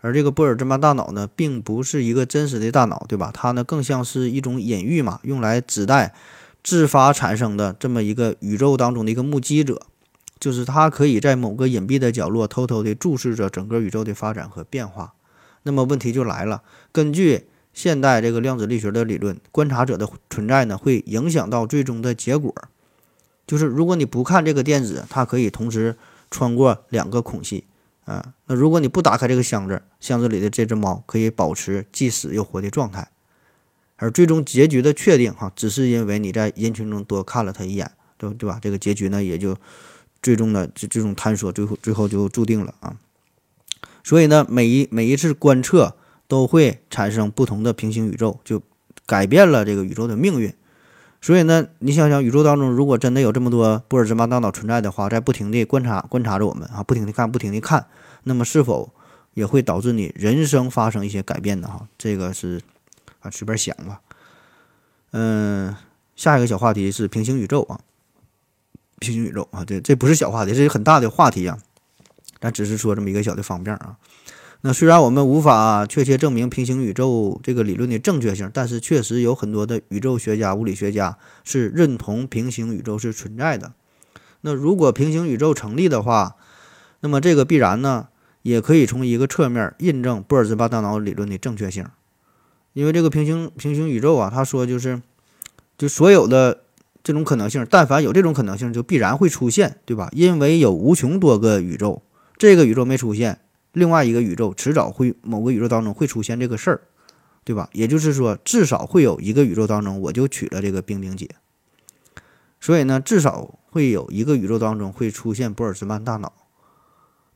而这个波尔兹曼大脑呢，并不是一个真实的大脑，对吧？它呢，更像是一种隐喻嘛，用来指代自发产生的这么一个宇宙当中的一个目击者，就是它可以在某个隐蔽的角落偷偷地注视着整个宇宙的发展和变化。那么问题就来了，根据现代这个量子力学的理论，观察者的存在呢，会影响到最终的结果。就是如果你不看这个电子，它可以同时穿过两个孔隙啊。那如果你不打开这个箱子，箱子里的这只猫可以保持既死又活的状态。而最终结局的确定，哈，只是因为你在人群中多看了它一眼，对对吧？这个结局呢，也就最终的这这种探索，最后最后就注定了啊。所以呢，每一每一次观测。都会产生不同的平行宇宙，就改变了这个宇宙的命运。所以呢，你想想，宇宙当中如果真的有这么多波尔兹曼大脑存在的话，在不停地观察观察着我们啊，不停地看，不停地看，那么是否也会导致你人生发生一些改变呢？哈，这个是啊，随便想吧。嗯，下一个小话题是平行宇宙啊，平行宇宙啊，这这不是小话题，这是很大的话题啊。咱只是说这么一个小的方面啊。那虽然我们无法确切证明平行宇宙这个理论的正确性，但是确实有很多的宇宙学家、物理学家是认同平行宇宙是存在的。那如果平行宇宙成立的话，那么这个必然呢，也可以从一个侧面印证波尔兹巴大脑理论的正确性。因为这个平行平行宇宙啊，他说就是，就所有的这种可能性，但凡有这种可能性，就必然会出现，对吧？因为有无穷多个宇宙，这个宇宙没出现。另外一个宇宙迟早会某个宇宙当中会出现这个事儿，对吧？也就是说，至少会有一个宇宙当中我就取了这个冰冰姐，所以呢，至少会有一个宇宙当中会出现波尔兹曼大脑。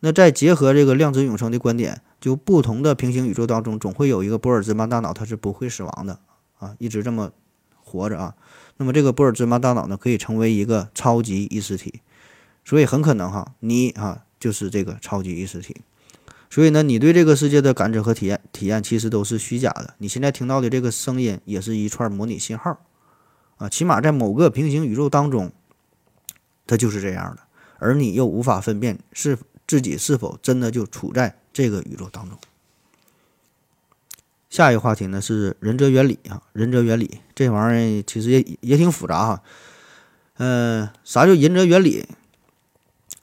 那再结合这个量子永生的观点，就不同的平行宇宙当中总会有一个波尔兹曼大脑，它是不会死亡的啊，一直这么活着啊。那么这个波尔兹曼大脑呢，可以成为一个超级意识体，所以很可能哈，你啊就是这个超级意识体。所以呢，你对这个世界的感知和体验，体验其实都是虚假的。你现在听到的这个声音，也是一串模拟信号，啊，起码在某个平行宇宙当中，它就是这样的，而你又无法分辨是自己是否真的就处在这个宇宙当中。下一个话题呢是仁哲原理啊，仁哲原理这玩意儿其实也也挺复杂哈，嗯，啥叫仁哲原理？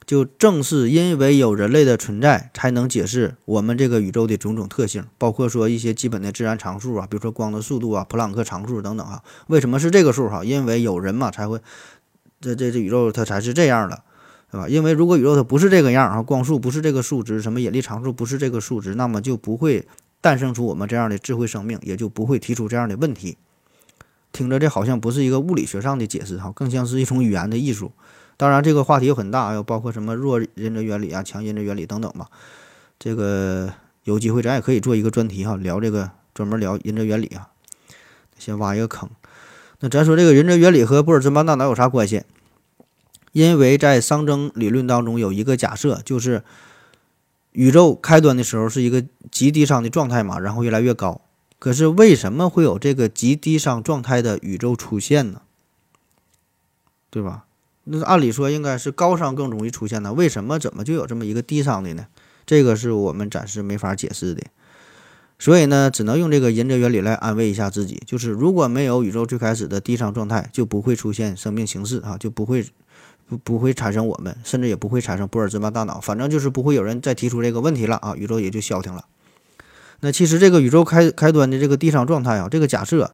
就正是因为有人类的存在，才能解释我们这个宇宙的种种特性，包括说一些基本的自然常数啊，比如说光的速度啊、普朗克常数等等啊。为什么是这个数哈？因为有人嘛，才会这这这宇宙它才是这样的，对吧？因为如果宇宙它不是这个样啊，光速不是这个数值，什么引力常数不是这个数值，那么就不会诞生出我们这样的智慧生命，也就不会提出这样的问题。听着，这好像不是一个物理学上的解释哈，更像是一种语言的艺术。当然，这个话题又很大，要包括什么弱因着原理啊、强因着原理等等吧。这个有机会咱也可以做一个专题哈，聊这个专门聊因着原理啊。先挖一个坑。那咱说这个因着原理和波尔兹曼大脑有啥关系？因为在熵增理论当中有一个假设，就是宇宙开端的时候是一个极低熵的状态嘛，然后越来越高。可是为什么会有这个极低熵状态的宇宙出现呢？对吧？那按理说应该是高熵更容易出现的，为什么怎么就有这么一个低熵的呢？这个是我们暂时没法解释的，所以呢，只能用这个银泽原理来安慰一下自己，就是如果没有宇宙最开始的低熵状态，就不会出现生命形式啊，就不会不不会产生我们，甚至也不会产生波尔兹曼大脑，反正就是不会有人再提出这个问题了啊，宇宙也就消停了。那其实这个宇宙开开端的这个地上状态啊，这个假设，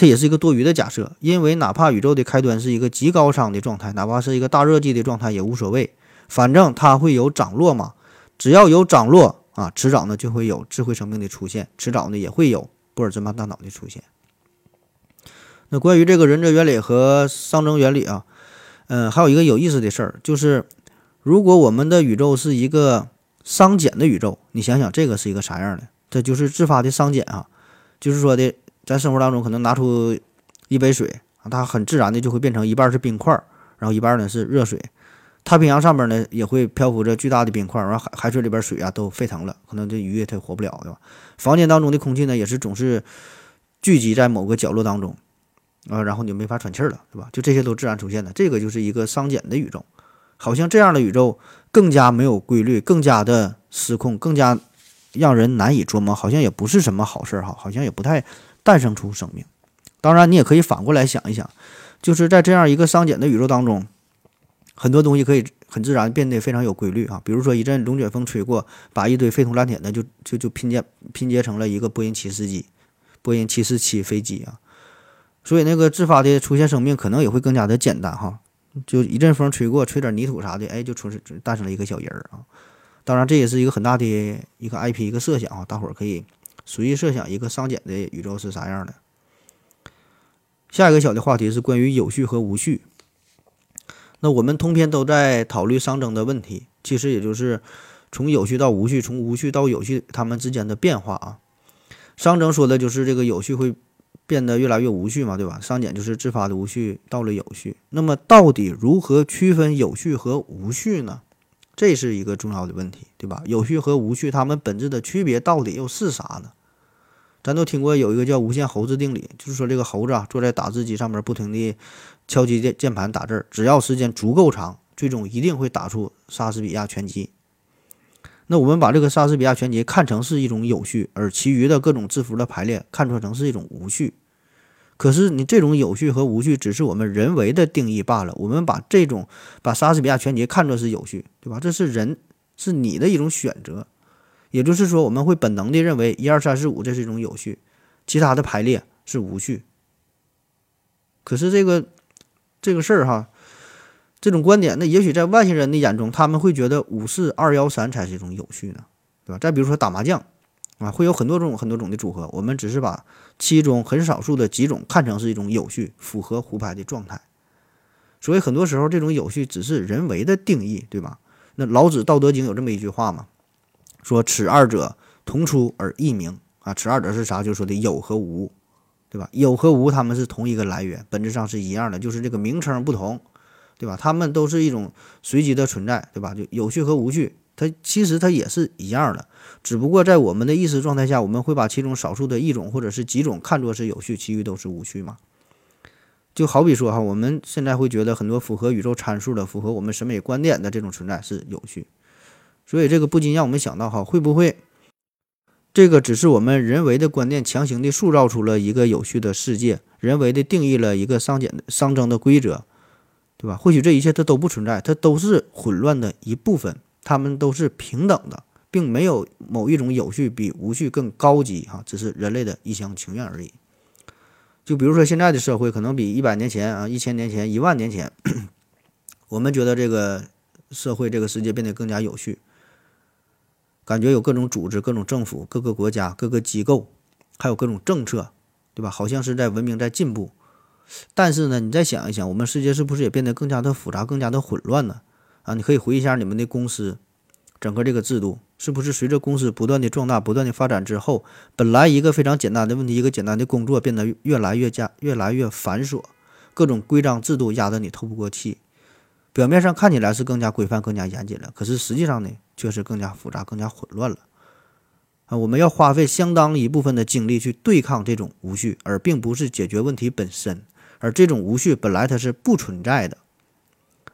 它也是一个多余的假设，因为哪怕宇宙的开端是一个极高熵的状态，哪怕是一个大热季的状态也无所谓，反正它会有涨落嘛，只要有涨落啊，迟早呢就会有智慧生命的出现，迟早呢也会有波尔兹曼大脑的出现。那关于这个忍者原理和熵增原理啊，嗯，还有一个有意思的事儿，就是如果我们的宇宙是一个熵减的宇宙，你想想这个是一个啥样的？这就是自发的熵减啊，就是说的，在生活当中可能拿出一杯水，它很自然的就会变成一半是冰块，然后一半呢是热水。太平洋上面呢也会漂浮着巨大的冰块，然后海海水里边水啊都沸腾了，可能这鱼也它活不了，对吧？房间当中的空气呢也是总是聚集在某个角落当中。啊，然后你就没法喘气了，对吧？就这些都自然出现的，这个就是一个熵减的宇宙，好像这样的宇宙更加没有规律，更加的失控，更加让人难以琢磨，好像也不是什么好事儿哈，好像也不太诞生出生命。当然，你也可以反过来想一想，就是在这样一个熵减的宇宙当中，很多东西可以很自然变得非常有规律啊，比如说一阵龙卷风吹过，把一堆废铜烂铁的就就就拼接拼接成了一个波音七四机，波音七四七飞机啊。所以那个自发的出现生命可能也会更加的简单哈，就一阵风吹过，吹点泥土啥的，哎，就出诞生了一个小人儿啊。当然这也是一个很大的一个 IP 一个设想啊，大伙儿可以随意设想一个熵减的宇宙是啥样的。下一个小的话题是关于有序和无序。那我们通篇都在讨论熵增的问题，其实也就是从有序到无序，从无序到有序，它们之间的变化啊。熵增说的就是这个有序会。变得越来越无序嘛，对吧？熵减就是自发的无序到了有序。那么到底如何区分有序和无序呢？这是一个重要的问题，对吧？有序和无序它们本质的区别到底又是啥呢？咱都听过有一个叫无限猴子定理，就是说这个猴子啊坐在打字机上面不停地敲击键键盘打字，只要时间足够长，最终一定会打出莎士比亚全集。那我们把这个莎士比亚全集看成是一种有序，而其余的各种字符的排列看作成是一种无序。可是你这种有序和无序只是我们人为的定义罢了。我们把这种把莎士比亚全集看作是有序，对吧？这是人是你的一种选择，也就是说我们会本能的认为一二三四五这是一种有序，其他的排列是无序。可是这个这个事儿哈。这种观点，那也许在外星人的眼中，他们会觉得五四二幺三才是一种有序呢，对吧？再比如说打麻将，啊，会有很多种很多种的组合，我们只是把其中很少数的几种看成是一种有序、符合胡牌的状态。所以很多时候，这种有序只是人为的定义，对吧？那老子《道德经》有这么一句话嘛，说“此二者，同出而异名”。啊，此二者是啥？就是说的有和无，对吧？有和无，他们是同一个来源，本质上是一样的，就是这个名称不同。对吧？它们都是一种随机的存在，对吧？就有序和无序，它其实它也是一样的，只不过在我们的意识状态下，我们会把其中少数的一种或者是几种看作是有序，其余都是无序嘛。就好比说哈，我们现在会觉得很多符合宇宙参数的、符合我们审美观点的这种存在是有序，所以这个不禁让我们想到哈，会不会这个只是我们人为的观念强行的塑造出了一个有序的世界，人为的定义了一个商减的熵增的规则？对吧？或许这一切它都不存在，它都是混乱的一部分，它们都是平等的，并没有某一种有序比无序更高级哈，只是人类的一厢情愿而已。就比如说现在的社会，可能比一百年前啊、一千年前、一万年前，我们觉得这个社会、这个世界变得更加有序，感觉有各种组织、各种政府、各个国家、各个机构，还有各种政策，对吧？好像是在文明在进步。但是呢，你再想一想，我们世界是不是也变得更加的复杂、更加的混乱呢？啊，你可以回忆一下你们的公司，整个这个制度是不是随着公司不断的壮大、不断的发展之后，本来一个非常简单的问题、一个简单的工作变得越来越加、越来越繁琐，各种规章制度压得你透不过气。表面上看起来是更加规范、更加严谨了，可是实际上呢，却是更加复杂、更加混乱了。啊，我们要花费相当一部分的精力去对抗这种无序，而并不是解决问题本身。而这种无序本来它是不存在的，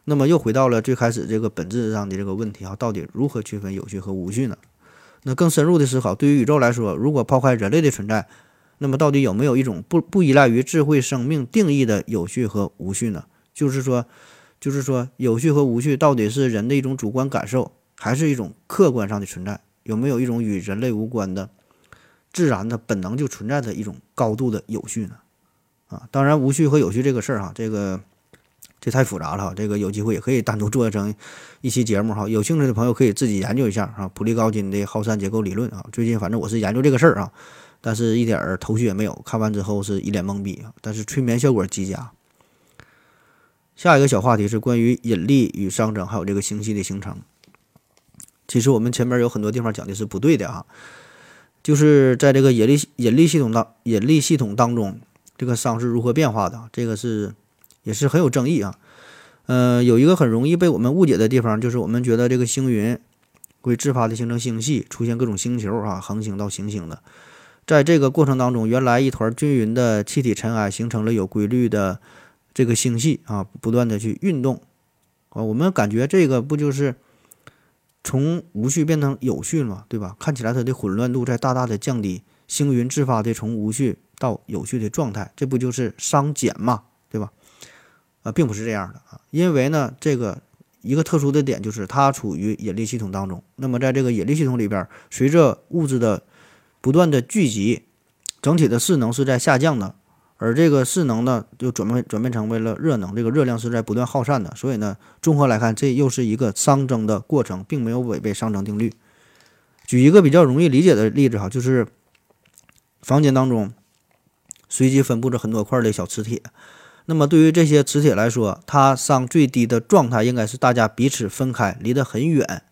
那么又回到了最开始这个本质上的这个问题啊，到底如何区分有序和无序呢？那更深入的思考，对于宇宙来说，如果抛开人类的存在，那么到底有没有一种不不依赖于智慧生命定义的有序和无序呢？就是说，就是说有序和无序到底是人的一种主观感受，还是一种客观上的存在？有没有一种与人类无关的自然的本能就存在的一种高度的有序呢？啊，当然无序和有序这个事儿哈，这个这太复杂了哈，这个有机会也可以单独做成一期节目哈。有兴趣的朋友可以自己研究一下啊，普利高金的耗散结构理论啊。最近反正我是研究这个事儿啊，但是一点儿头绪也没有，看完之后是一脸懵逼啊。但是催眠效果极佳。下一个小话题是关于引力与熵增，还有这个星系的形成。其实我们前面有很多地方讲的是不对的啊，就是在这个引力引力系统当引力系统当中，这个熵是如何变化的？这个是也是很有争议啊。呃，有一个很容易被我们误解的地方，就是我们觉得这个星云会自发的形成星系，出现各种星球啊，恒星到行星的。在这个过程当中，原来一团均匀的气体尘埃形成了有规律的这个星系啊，不断的去运动啊。我们感觉这个不就是从无序变成有序嘛，对吧？看起来它的混乱度在大大的降低，星云自发的从无序到有序的状态，这不就是熵减嘛，对吧？啊，并不是这样的啊，因为呢，这个一个特殊的点就是它处于引力系统当中。那么在这个引力系统里边，随着物质的不断的聚集，整体的势能是在下降的，而这个势能呢，就转变转变成为了热能，这个热量是在不断耗散的。所以呢，综合来看，这又是一个熵增的过程，并没有违背熵增定律。举一个比较容易理解的例子哈，就是房间当中随机分布着很多块的小磁铁，那么对于这些磁铁来说，它熵最低的状态应该是大家彼此分开，离得很远，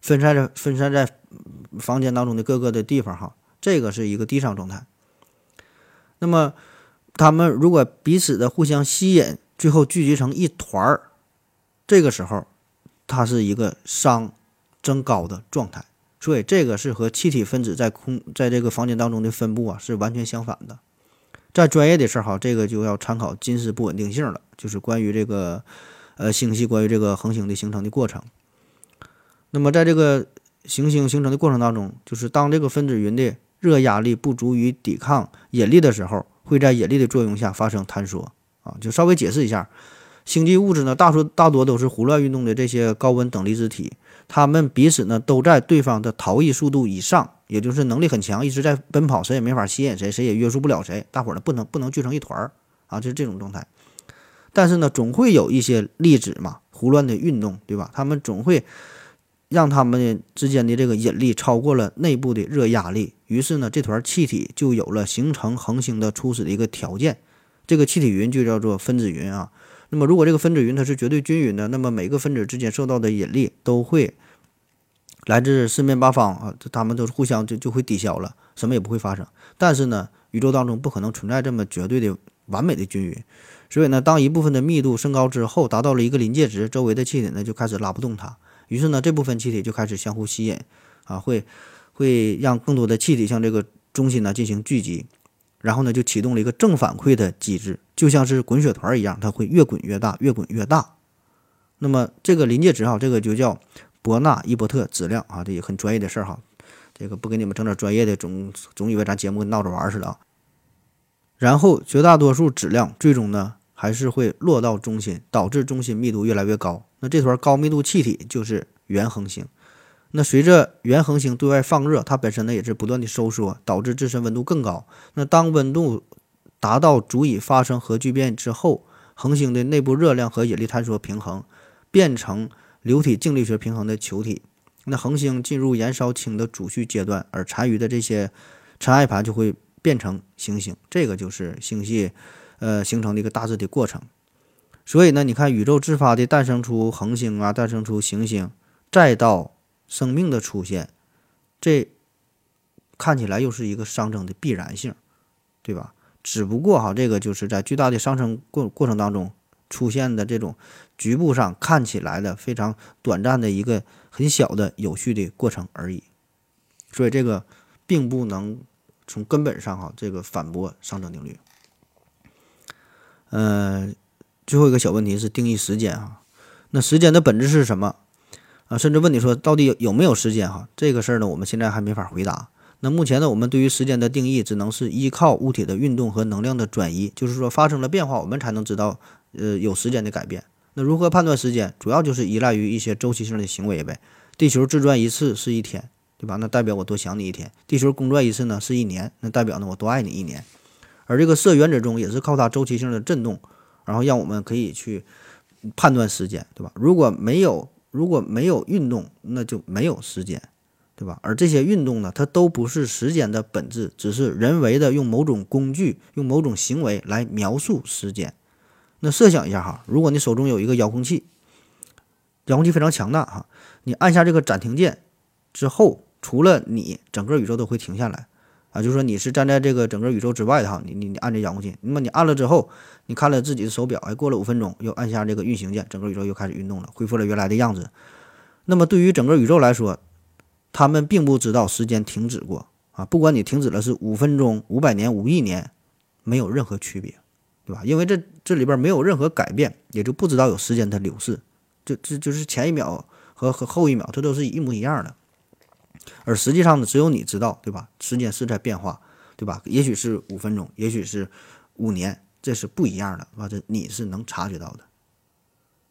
分散在分散在。房间当中的各个的地方，哈，这个是一个低熵状态。那么，他们如果彼此的互相吸引，最后聚集成一团儿，这个时候，它是一个熵增高的状态。所以，这个是和气体分子在空在这个房间当中的分布啊是完全相反的。在专业的事儿哈，这个就要参考金氏不稳定性了，就是关于这个呃星系关于这个恒星的形成的过程。那么，在这个行星形成的过程当中，就是当这个分子云的热压力不足以抵抗引力的时候，会在引力的作用下发生坍缩啊。就稍微解释一下，星际物质呢，大多大多都是胡乱运动的这些高温等离子体，它们彼此呢都在对方的逃逸速度以上，也就是能力很强，一直在奔跑，谁也没法吸引谁，谁也约束不了谁，大伙儿呢不能不能聚成一团儿啊，就是这种状态。但是呢，总会有一些粒子嘛，胡乱的运动，对吧？它们总会。让它们之间的这个引力超过了内部的热压力，于是呢，这团气体就有了形成恒星的初始的一个条件。这个气体云就叫做分子云啊。那么，如果这个分子云它是绝对均匀的，那么每个分子之间受到的引力都会来自四面八方啊，它们都是互相就就会抵消了，什么也不会发生。但是呢，宇宙当中不可能存在这么绝对的完美的均匀，所以呢，当一部分的密度升高之后，达到了一个临界值，周围的气体呢就开始拉不动它。于是呢，这部分气体就开始相互吸引，啊，会会让更多的气体向这个中心呢进行聚集，然后呢就启动了一个正反馈的机制，就像是滚雪团一样，它会越滚越大，越滚越大。那么这个临界值哈，这个就叫伯纳伊伯特质量啊，这也很专业的事儿哈，这个不给你们整点专业的，总总以为咱节目闹着玩似的啊。然后绝大多数质量最终呢还是会落到中心，导致中心密度越来越高。那这团高密度气体就是原恒星，那随着原恒星对外放热，它本身呢也是不断的收缩，导致自身温度更高。那当温度达到足以发生核聚变之后，恒星的内部热量和引力坍缩平衡，变成流体静力学平衡的球体。那恒星进入燃烧氢的主序阶段，而残余的这些尘埃盘就会变成行星。这个就是星系呃形成的一个大致的过程。所以呢，你看宇宙自发的诞生出恒星啊，诞生出行星，再到生命的出现，这看起来又是一个熵增的必然性，对吧？只不过哈，这个就是在巨大的熵增过过程当中出现的这种局部上看起来的非常短暂的一个很小的有序的过程而已。所以这个并不能从根本上哈这个反驳熵增定律。嗯。最后一个小问题是定义时间啊，那时间的本质是什么啊？甚至问你说到底有有没有时间哈？这个事儿呢，我们现在还没法回答。那目前呢，我们对于时间的定义只能是依靠物体的运动和能量的转移，就是说发生了变化，我们才能知道呃有时间的改变。那如何判断时间？主要就是依赖于一些周期性的行为呗。地球自转一次是一天，对吧？那代表我多想你一天。地球公转一次呢是一年，那代表呢我多爱你一年。而这个铯原子钟也是靠它周期性的振动，然后让我们可以去判断时间，对吧？如果没有如果没有运动，那就没有时间，对吧？而这些运动呢，它都不是时间的本质，只是人为的用某种工具、用某种行为来描述时间。那设想一下哈，如果你手中有一个遥控器，遥控器非常强大哈，你按下这个暂停键之后，除了你，整个宇宙都会停下来啊。就是说你是站在这个整个宇宙之外的哈，你你你按这遥控器，那么你按了之后，你看了自己的手表，哎，过了五分钟，又按下这个运行键，整个宇宙又开始运动了，恢复了原来的样子。那么对于整个宇宙来说，他们并不知道时间停止过啊，不管你停止了是五分钟、五百年、五亿年，没有任何区别。对吧？因为这这里边没有任何改变，也就不知道有时间的流逝，就这就是前一秒和和后一秒，这都是一模一样的。而实际上呢，只有你知道，对吧？时间是在变化，对吧？也许是五分钟，也许是五年，这是不一样的，啊，这你是能察觉到的。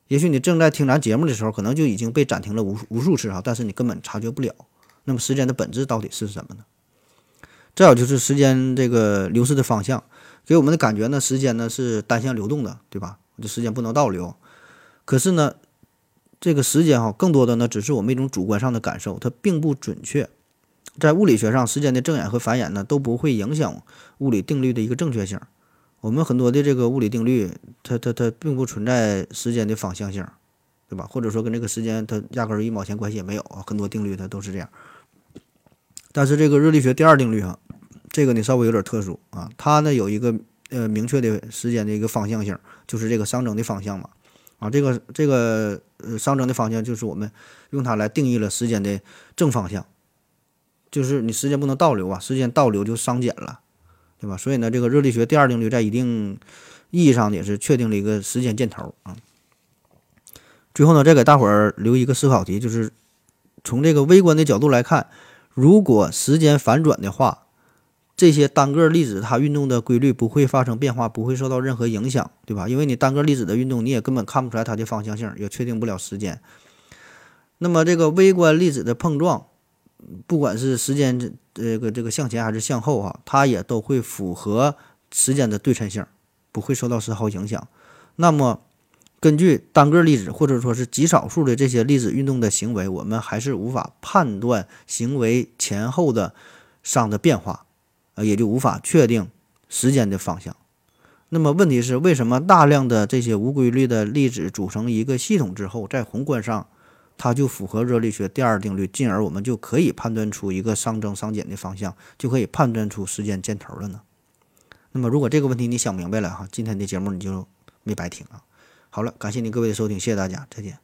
也许你正在听咱节目的时候，可能就已经被暂停了无无数次啊，但是你根本察觉不了。那么时间的本质到底是什么呢？再有就是时间这个流逝的方向。给我们的感觉呢，时间呢是单向流动的，对吧？这时间不能倒流。可是呢，这个时间哈，更多的呢只是我们一种主观上的感受，它并不准确。在物理学上，时间的正演和反演呢都不会影响物理定律的一个正确性。我们很多的这个物理定律，它它它并不存在时间的方向性，对吧？或者说跟这个时间它压根儿一毛钱关系也没有啊。很多定律它都是这样。但是这个热力学第二定律哈。这个呢稍微有点特殊啊，它呢有一个呃明确的时间的一个方向性，就是这个熵增的方向嘛，啊，这个这个呃熵增的方向就是我们用它来定义了时间的正方向，就是你时间不能倒流啊，时间倒流就熵减了，对吧？所以呢，这个热力学第二定律在一定意义上也是确定了一个时间箭头啊。最后呢，再给大伙儿留一个思考题，就是从这个微观的角度来看，如果时间反转的话。这些单个粒子它运动的规律不会发生变化，不会受到任何影响，对吧？因为你单个粒子的运动，你也根本看不出来它的方向性，也确定不了时间。那么这个微观粒子的碰撞，不管是时间这个这个向前还是向后啊，它也都会符合时间的对称性，不会受到丝毫影响。那么根据单个粒子或者说是极少数的这些粒子运动的行为，我们还是无法判断行为前后的熵的变化。呃，也就无法确定时间的方向。那么问题是，为什么大量的这些无规律的粒子组成一个系统之后，在宏观上它就符合热力学第二定律，进而我们就可以判断出一个熵增熵减的方向，就可以判断出时间箭头了呢？那么如果这个问题你想明白了哈，今天的节目你就没白听啊。好了，感谢您各位的收听，谢谢大家，再见。